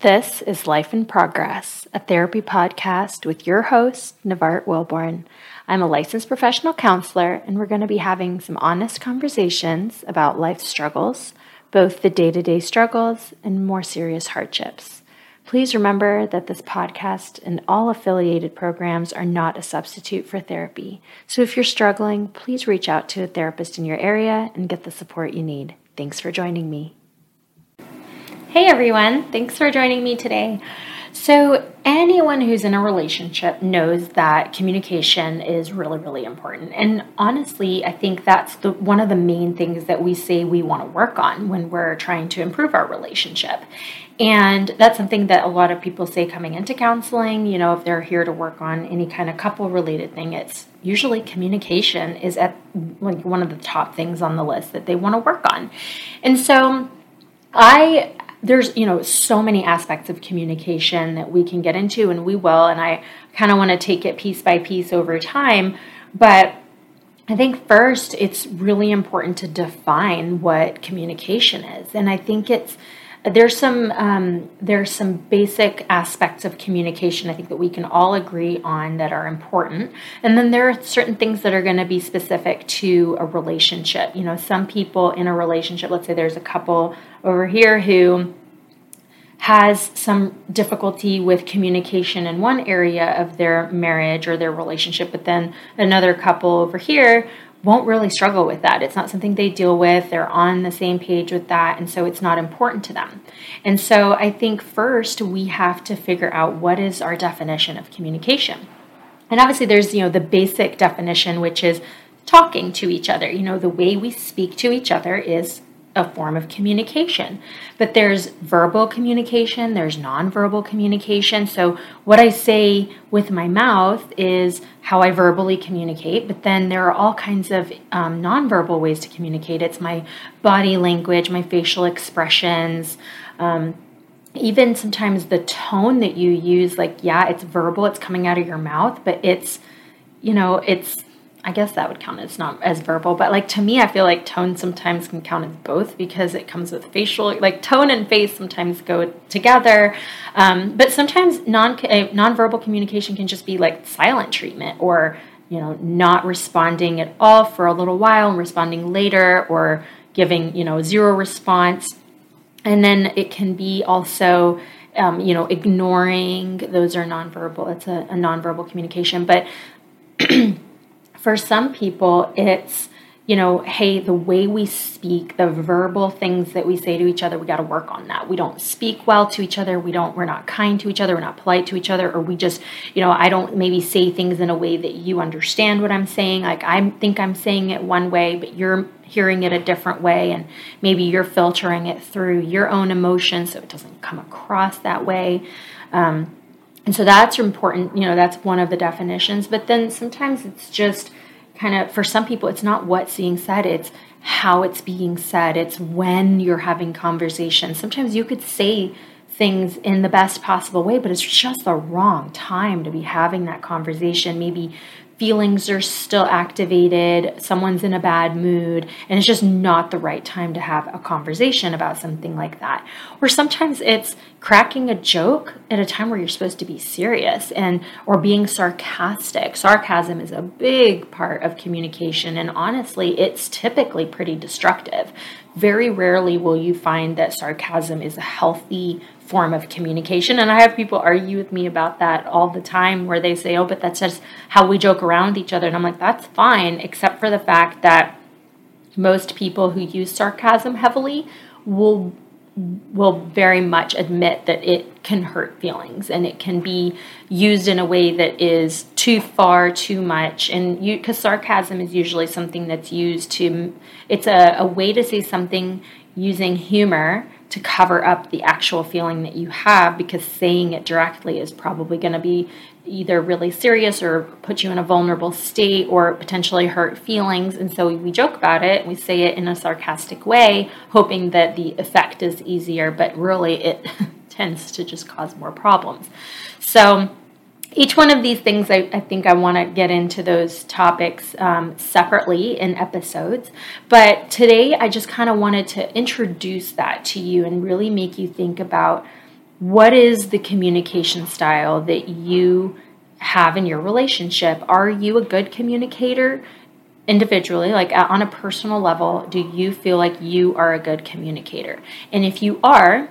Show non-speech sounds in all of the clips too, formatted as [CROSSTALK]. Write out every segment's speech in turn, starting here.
This is Life in Progress, a therapy podcast with your host, Nevart Willborn. I'm a licensed professional counselor, and we're going to be having some honest conversations about life struggles, both the day to day struggles and more serious hardships. Please remember that this podcast and all affiliated programs are not a substitute for therapy. So if you're struggling, please reach out to a therapist in your area and get the support you need. Thanks for joining me. Hey everyone, thanks for joining me today. So, anyone who's in a relationship knows that communication is really, really important. And honestly, I think that's the one of the main things that we say we want to work on when we're trying to improve our relationship. And that's something that a lot of people say coming into counseling, you know, if they're here to work on any kind of couple related thing, it's usually communication is at like one of the top things on the list that they want to work on. And so I there's you know so many aspects of communication that we can get into and we will and i kind of want to take it piece by piece over time. But i think first it's really important to define what communication is and i think it's there's some um, there's some basic aspects of communication I think that we can all agree on that are important, and then there are certain things that are going to be specific to a relationship. You know, some people in a relationship, let's say there's a couple over here who has some difficulty with communication in one area of their marriage or their relationship, but then another couple over here won't really struggle with that. It's not something they deal with. They're on the same page with that. And so it's not important to them. And so I think first we have to figure out what is our definition of communication. And obviously there's, you know, the basic definition, which is talking to each other. You know, the way we speak to each other is a form of communication. But there's verbal communication, there's nonverbal communication. So, what I say with my mouth is how I verbally communicate, but then there are all kinds of um, nonverbal ways to communicate. It's my body language, my facial expressions. Um, even sometimes the tone that you use, like, yeah, it's verbal, it's coming out of your mouth, but it's, you know, it's I guess that would count as not as verbal, but like to me, I feel like tone sometimes can count as both because it comes with facial, like tone and face sometimes go together. Um, but sometimes non uh, nonverbal communication can just be like silent treatment or you know not responding at all for a little while and responding later or giving you know zero response, and then it can be also um, you know ignoring. Those are nonverbal. It's a, a nonverbal communication, but [CLEARS THROAT] for some people, it's, you know, hey, the way we speak, the verbal things that we say to each other, we got to work on that. We don't speak well to each other. We don't, we're not kind to each other. We're not polite to each other. Or we just, you know, I don't maybe say things in a way that you understand what I'm saying. Like I think I'm saying it one way, but you're hearing it a different way. And maybe you're filtering it through your own emotions so it doesn't come across that way. Um, and so that's important, you know, that's one of the definitions. But then sometimes it's just kind of, for some people, it's not what's being said, it's how it's being said, it's when you're having conversations. Sometimes you could say things in the best possible way, but it's just the wrong time to be having that conversation. Maybe feelings are still activated, someone's in a bad mood, and it's just not the right time to have a conversation about something like that. Or sometimes it's cracking a joke at a time where you're supposed to be serious and or being sarcastic. Sarcasm is a big part of communication and honestly, it's typically pretty destructive. Very rarely will you find that sarcasm is a healthy form of communication. And I have people argue with me about that all the time where they say, oh, but that's just how we joke around with each other. And I'm like, that's fine, except for the fact that most people who use sarcasm heavily will will very much admit that it can hurt feelings and it can be used in a way that is too far too much and you because sarcasm is usually something that's used to it's a, a way to say something using humor to cover up the actual feeling that you have because saying it directly is probably going to be either really serious or put you in a vulnerable state or potentially hurt feelings. And so we joke about it, we say it in a sarcastic way, hoping that the effect is easier, but really it [LAUGHS] tends to just cause more problems. So each one of these things, I, I think I want to get into those topics um, separately in episodes. But today, I just kind of wanted to introduce that to you and really make you think about what is the communication style that you have in your relationship? Are you a good communicator individually, like on a personal level? Do you feel like you are a good communicator? And if you are,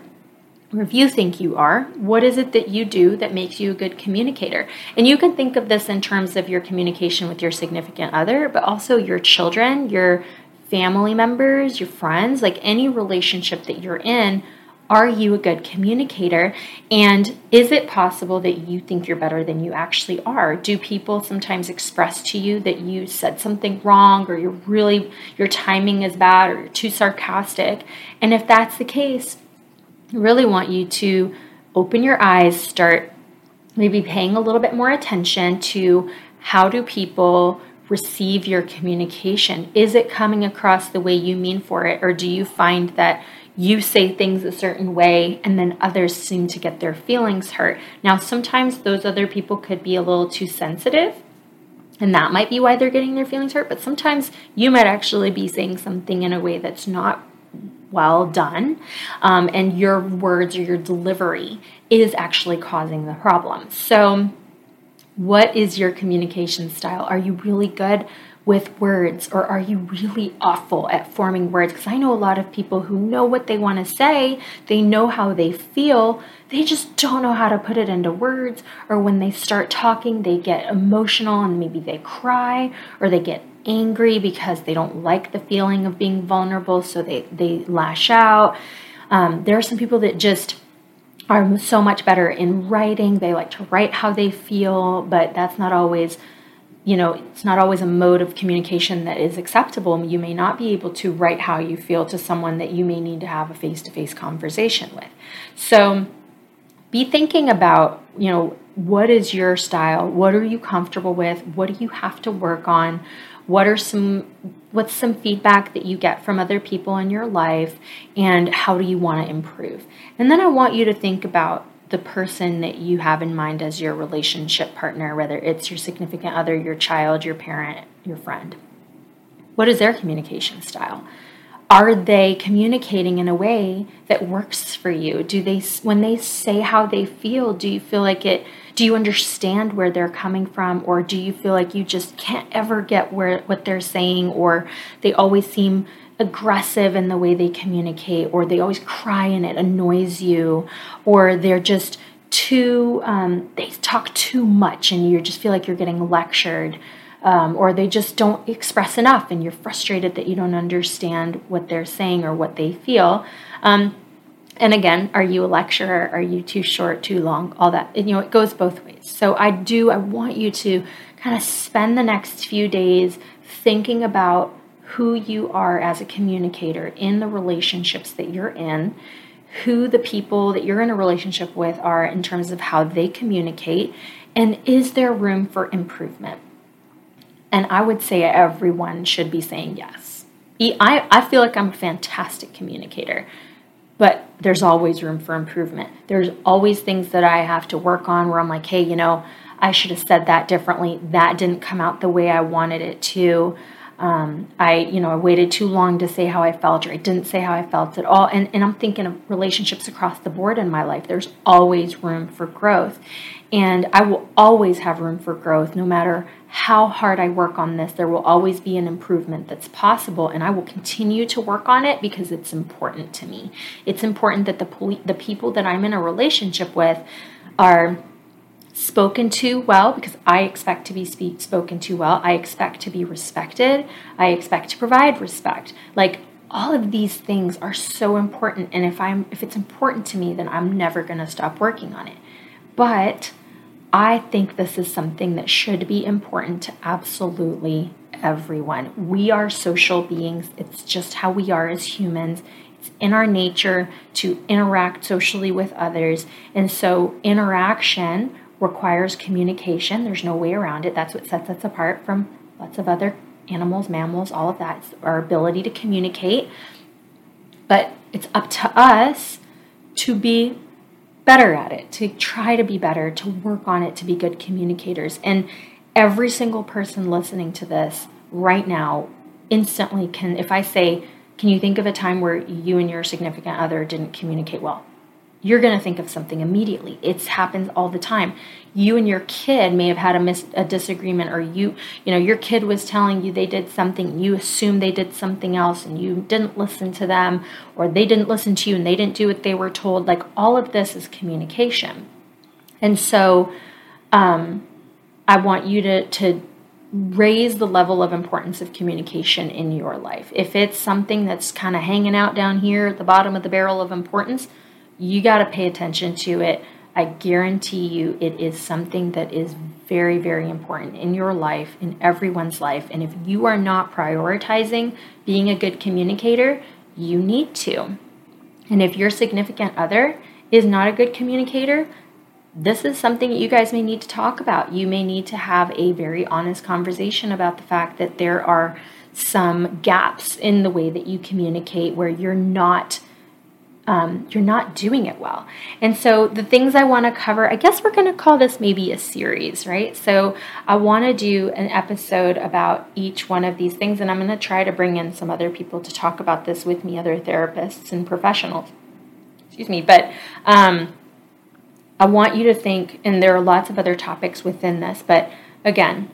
or if you think you are, what is it that you do that makes you a good communicator? And you can think of this in terms of your communication with your significant other, but also your children, your family members, your friends, like any relationship that you're in are you a good communicator? And is it possible that you think you're better than you actually are? Do people sometimes express to you that you said something wrong or you're really, your timing is bad or you're too sarcastic? And if that's the case, really want you to open your eyes, start maybe paying a little bit more attention to how do people receive your communication? Is it coming across the way you mean for it, or do you find that you say things a certain way and then others seem to get their feelings hurt. Now, sometimes those other people could be a little too sensitive. And that might be why they're getting their feelings hurt. But sometimes you might actually be saying something in a way that's not well done. Um, and your words or your delivery is actually causing the problem. So, what is your communication style? Are you really good with words or are you really awful at forming words? Because I know a lot of people who know what they want to say, they know how they feel, they just don't know how to put it into words. Or when they start talking, they get emotional and maybe they cry or they get angry because they don't like the feeling of being vulnerable, so they, they lash out. Um, there are some people that just are so much better in writing. They like to write how they feel, but that's not always you know, it's not always a mode of communication that is acceptable. You may not be able to write how you feel to someone that you may need to have a face to face conversation with. So be thinking about, you know, what is your style? What are you comfortable with? What do you have to work on? What are some what's some feedback that you get from other people in your life and how do you want to improve? And then I want you to think about the person that you have in mind as your relationship partner, whether it's your significant other, your child, your parent, your friend. What is their communication style? Are they communicating in a way that works for you? Do they when they say how they feel, do you feel like it do you understand where they're coming from or do you feel like you just can't ever get where what they're saying or they always seem aggressive in the way they communicate, or they always cry and it annoys you, or they're just too, um, they talk too much and you just feel like you're getting lectured. Um, or they just don't express enough and you're frustrated that you don't understand what they're saying or what they feel. Um, and again, are you a lecturer? Are you too short, too long? All that. And, you know, it goes both ways. So I do, I want you to kind of spend the next few days thinking about who you are as a communicator in the relationships that you're in, who the people that you're in a relationship with are in terms of how they communicate, and is there room for improvement? And I would say everyone should be saying yes. I, I feel like I'm a fantastic communicator, but there's always room for improvement. There's always things that I have to work on where I'm like, hey, you know, I should have said that differently. That didn't come out the way I wanted it to. Um, I, you know, I waited too long to say how I felt, or I didn't say how I felt at all. And, and I'm thinking of relationships across the board in my life. There's always room for growth. And I will always have room for growth, no matter how hard I work on this. There will always be an improvement that's possible, and I will continue to work on it because it's important to me. It's important that the, poli- the people that I'm in a relationship with are spoken to well because I expect to be speak, spoken to well. I expect to be respected. I expect to provide respect. Like all of these things are so important and if I'm if it's important to me then I'm never going to stop working on it. But I think this is something that should be important to absolutely everyone. We are social beings. It's just how we are as humans. It's in our nature to interact socially with others. And so interaction requires communication. There's no way around it. That's what sets us apart from lots of other animals, mammals, all of that. It's our ability to communicate. But it's up to us to be better at it, to try to be better, to work on it, to be good communicators. And every single person listening to this right now instantly can, if I say, can you think of a time where you and your significant other didn't communicate well? You're going to think of something immediately. It happens all the time. You and your kid may have had a, mis- a disagreement, or you, you know, your kid was telling you they did something. You assumed they did something else, and you didn't listen to them, or they didn't listen to you, and they didn't do what they were told. Like all of this is communication, and so um, I want you to to raise the level of importance of communication in your life. If it's something that's kind of hanging out down here at the bottom of the barrel of importance you got to pay attention to it. I guarantee you it is something that is very, very important in your life, in everyone's life. And if you are not prioritizing being a good communicator, you need to. And if your significant other is not a good communicator, this is something you guys may need to talk about. You may need to have a very honest conversation about the fact that there are some gaps in the way that you communicate where you're not um, you're not doing it well. And so, the things I want to cover, I guess we're going to call this maybe a series, right? So, I want to do an episode about each one of these things, and I'm going to try to bring in some other people to talk about this with me, other therapists and professionals. Excuse me, but um, I want you to think, and there are lots of other topics within this, but again,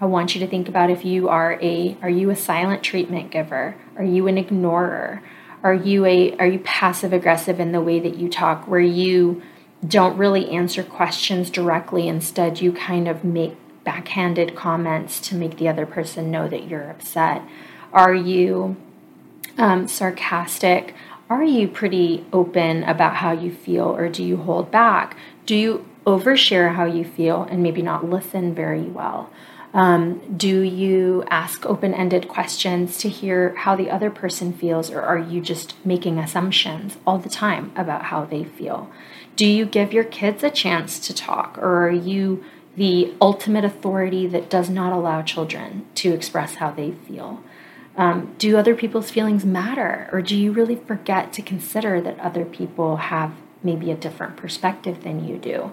I want you to think about if you are a are you a silent treatment giver? Are you an ignorer? Are you a are you passive aggressive in the way that you talk where you don't really answer questions directly instead you kind of make backhanded comments to make the other person know that you're upset? Are you um, sarcastic? Are you pretty open about how you feel or do you hold back? Do you overshare how you feel and maybe not listen very well? Um, do you ask open ended questions to hear how the other person feels, or are you just making assumptions all the time about how they feel? Do you give your kids a chance to talk, or are you the ultimate authority that does not allow children to express how they feel? Um, do other people's feelings matter, or do you really forget to consider that other people have maybe a different perspective than you do?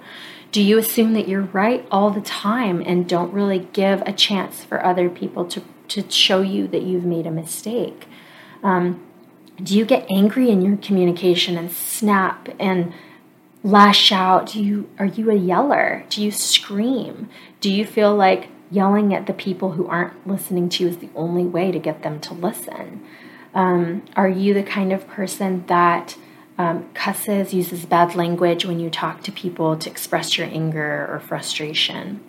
Do you assume that you're right all the time and don't really give a chance for other people to, to show you that you've made a mistake? Um, do you get angry in your communication and snap and lash out? Do you are you a yeller? Do you scream? Do you feel like yelling at the people who aren't listening to you is the only way to get them to listen? Um, are you the kind of person that um, cusses, uses bad language when you talk to people to express your anger or frustration.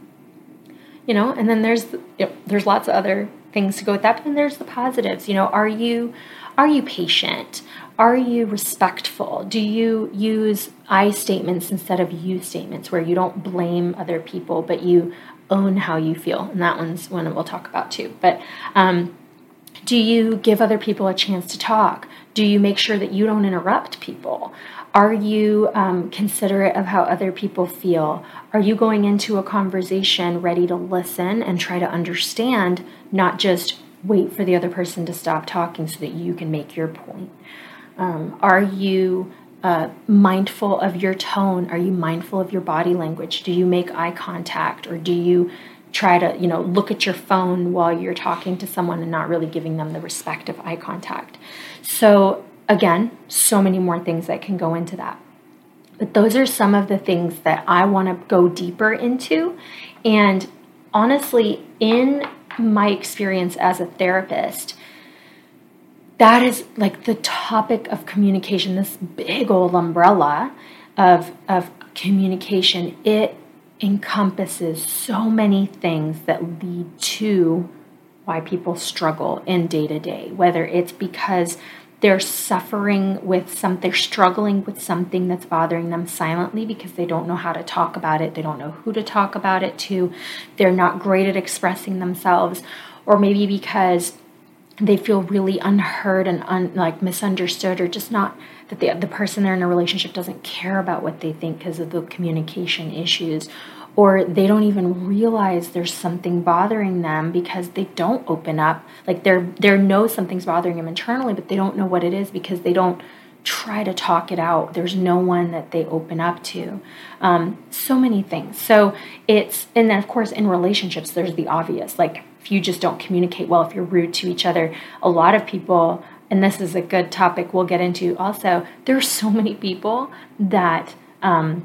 You know, and then there's you know, there's lots of other things to go with that. But then there's the positives. You know, are you are you patient? Are you respectful? Do you use I statements instead of you statements where you don't blame other people but you own how you feel? And that one's one we'll talk about too. But um, do you give other people a chance to talk? Do you make sure that you don't interrupt people? Are you um, considerate of how other people feel? Are you going into a conversation ready to listen and try to understand, not just wait for the other person to stop talking so that you can make your point? Um, are you uh, mindful of your tone? Are you mindful of your body language? Do you make eye contact or do you try to you know look at your phone while you're talking to someone and not really giving them the respect of eye contact. So again so many more things that can go into that. But those are some of the things that i want to go deeper into. And honestly in my experience as a therapist that is like the topic of communication this big old umbrella of of communication. It encompasses so many things that lead to why people struggle in day to day, whether it's because they're suffering with some, they're struggling with something that's bothering them silently because they don't know how to talk about it, they don't know who to talk about it to, they're not great at expressing themselves, or maybe because they feel really unheard and un, like misunderstood or just not that the, the person they're in a relationship doesn't care about what they think because of the communication issues. Or they don't even realize there's something bothering them because they don't open up. Like they're they know something's bothering them internally but they don't know what it is because they don't try to talk it out. There's no one that they open up to. Um, so many things. So it's and then of course in relationships there's the obvious. Like if you just don't communicate well if you're rude to each other a lot of people and this is a good topic we'll get into also, there are so many people that um,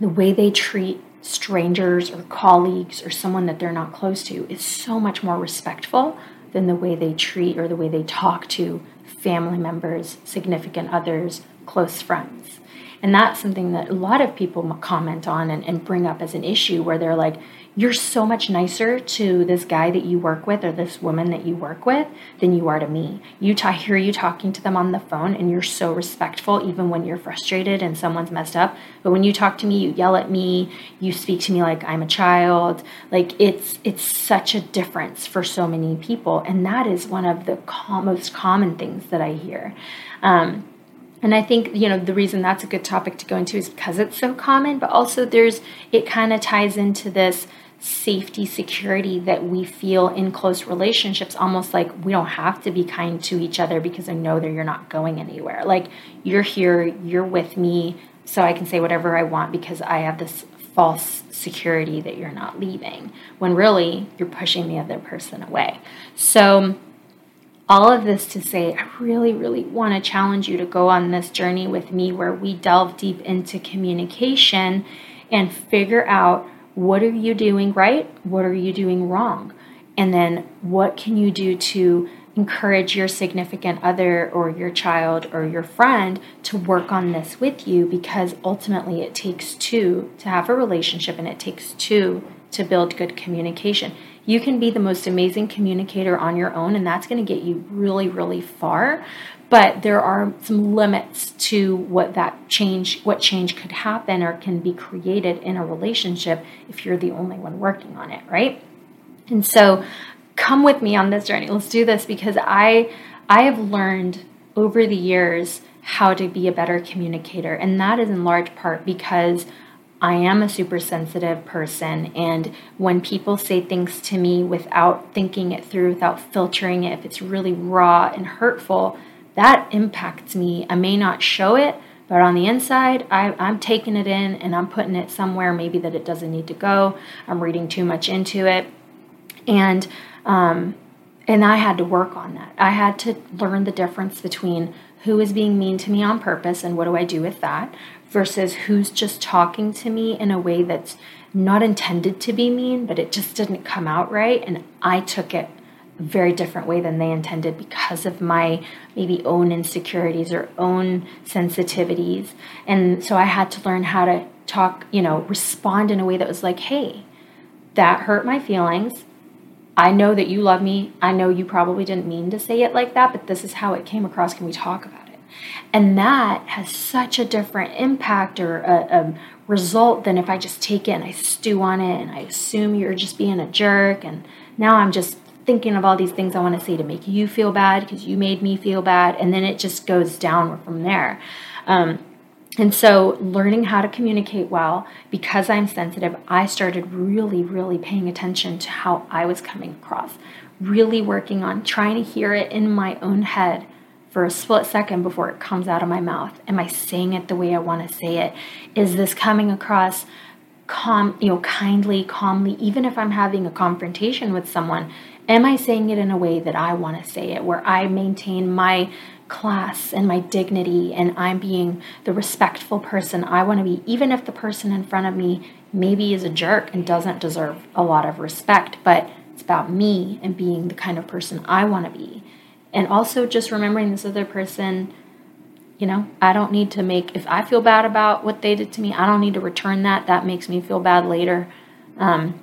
the way they treat strangers or colleagues or someone that they're not close to is so much more respectful than the way they treat or the way they talk to family members, significant others, close friends. And that's something that a lot of people comment on and, and bring up as an issue where they're like, you're so much nicer to this guy that you work with or this woman that you work with than you are to me. You hear you talking to them on the phone and you're so respectful even when you're frustrated and someone's messed up. But when you talk to me, you yell at me, you speak to me like I'm a child. Like it's it's such a difference for so many people, and that is one of the com- most common things that I hear. Um, and I think, you know, the reason that's a good topic to go into is because it's so common, but also there's, it kind of ties into this safety, security that we feel in close relationships, almost like we don't have to be kind to each other because I know that you're not going anywhere. Like you're here, you're with me, so I can say whatever I want because I have this false security that you're not leaving, when really you're pushing the other person away. So, all of this to say, I really, really want to challenge you to go on this journey with me where we delve deep into communication and figure out what are you doing right? What are you doing wrong? And then what can you do to encourage your significant other or your child or your friend to work on this with you because ultimately it takes two to have a relationship and it takes two to build good communication. You can be the most amazing communicator on your own, and that's going to get you really, really far. But there are some limits to what that change what change could happen or can be created in a relationship if you're the only one working on it right? And so come with me on this journey. Let's do this because i i have learned over the years how to be a better communicator and that is in large part because I am a super sensitive person, and when people say things to me without thinking it through, without filtering it, if it's really raw and hurtful, that impacts me. I may not show it, but on the inside, I, am taking it in and I'm putting it somewhere maybe that it doesn't need to go. I'm reading too much into it. And, um, and I had to work on that. I had to learn the difference between who is being mean to me on purpose and what do I do with that versus who's just talking to me in a way that's not intended to be mean, but it just didn't come out right. And I took it very different way than they intended because of my maybe own insecurities or own sensitivities. And so I had to learn how to talk, you know, respond in a way that was like, hey, that hurt my feelings. I know that you love me. I know you probably didn't mean to say it like that, but this is how it came across. Can we talk about it? And that has such a different impact or a, a result than if I just take it and I stew on it and I assume you're just being a jerk and now I'm just thinking of all these things I want to say to make you feel bad because you made me feel bad. And then it just goes down from there. Um, and so, learning how to communicate well, because I'm sensitive, I started really, really paying attention to how I was coming across, really working on trying to hear it in my own head for a split second before it comes out of my mouth. Am I saying it the way I want to say it? Is this coming across calm, you know, kindly, calmly, even if I'm having a confrontation with someone? Am I saying it in a way that I want to say it, where I maintain my class and my dignity and I'm being the respectful person I want to be, even if the person in front of me maybe is a jerk and doesn't deserve a lot of respect, but it's about me and being the kind of person I want to be. And also just remembering this other person, you know, I don't need to make, if I feel bad about what they did to me, I don't need to return that. That makes me feel bad later. Um,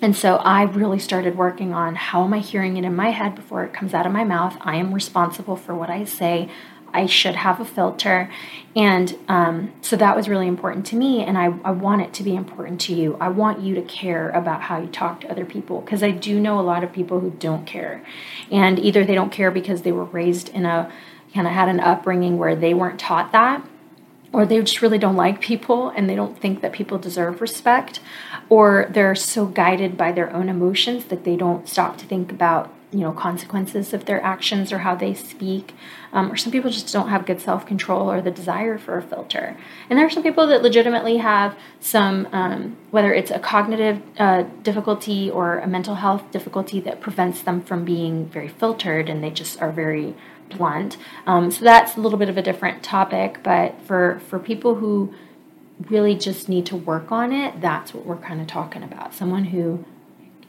and so I really started working on how am I hearing it in my head before it comes out of my mouth. I am responsible for what I say. I should have a filter. And um, so that was really important to me. And I, I want it to be important to you. I want you to care about how you talk to other people because I do know a lot of people who don't care. And either they don't care because they were raised in a kind of had an upbringing where they weren't taught that or they just really don't like people and they don't think that people deserve respect, or they're so guided by their own emotions that they don't stop to think about you know consequences of their actions or how they speak um, or some people just don't have good self-control or the desire for a filter and there are some people that legitimately have some um, whether it's a cognitive uh, difficulty or a mental health difficulty that prevents them from being very filtered and they just are very blunt. Um, so that's a little bit of a different topic, but for for people who really just need to work on it, that's what we're kind of talking about. Someone who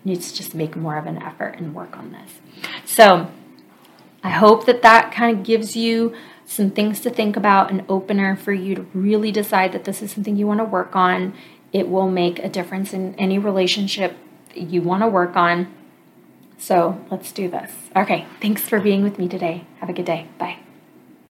needs to just make more of an effort and work on this. So I hope that that kind of gives you some things to think about, an opener for you to really decide that this is something you want to work on. It will make a difference in any relationship you want to work on. So let's do this. Okay, thanks for being with me today. Have a good day. Bye.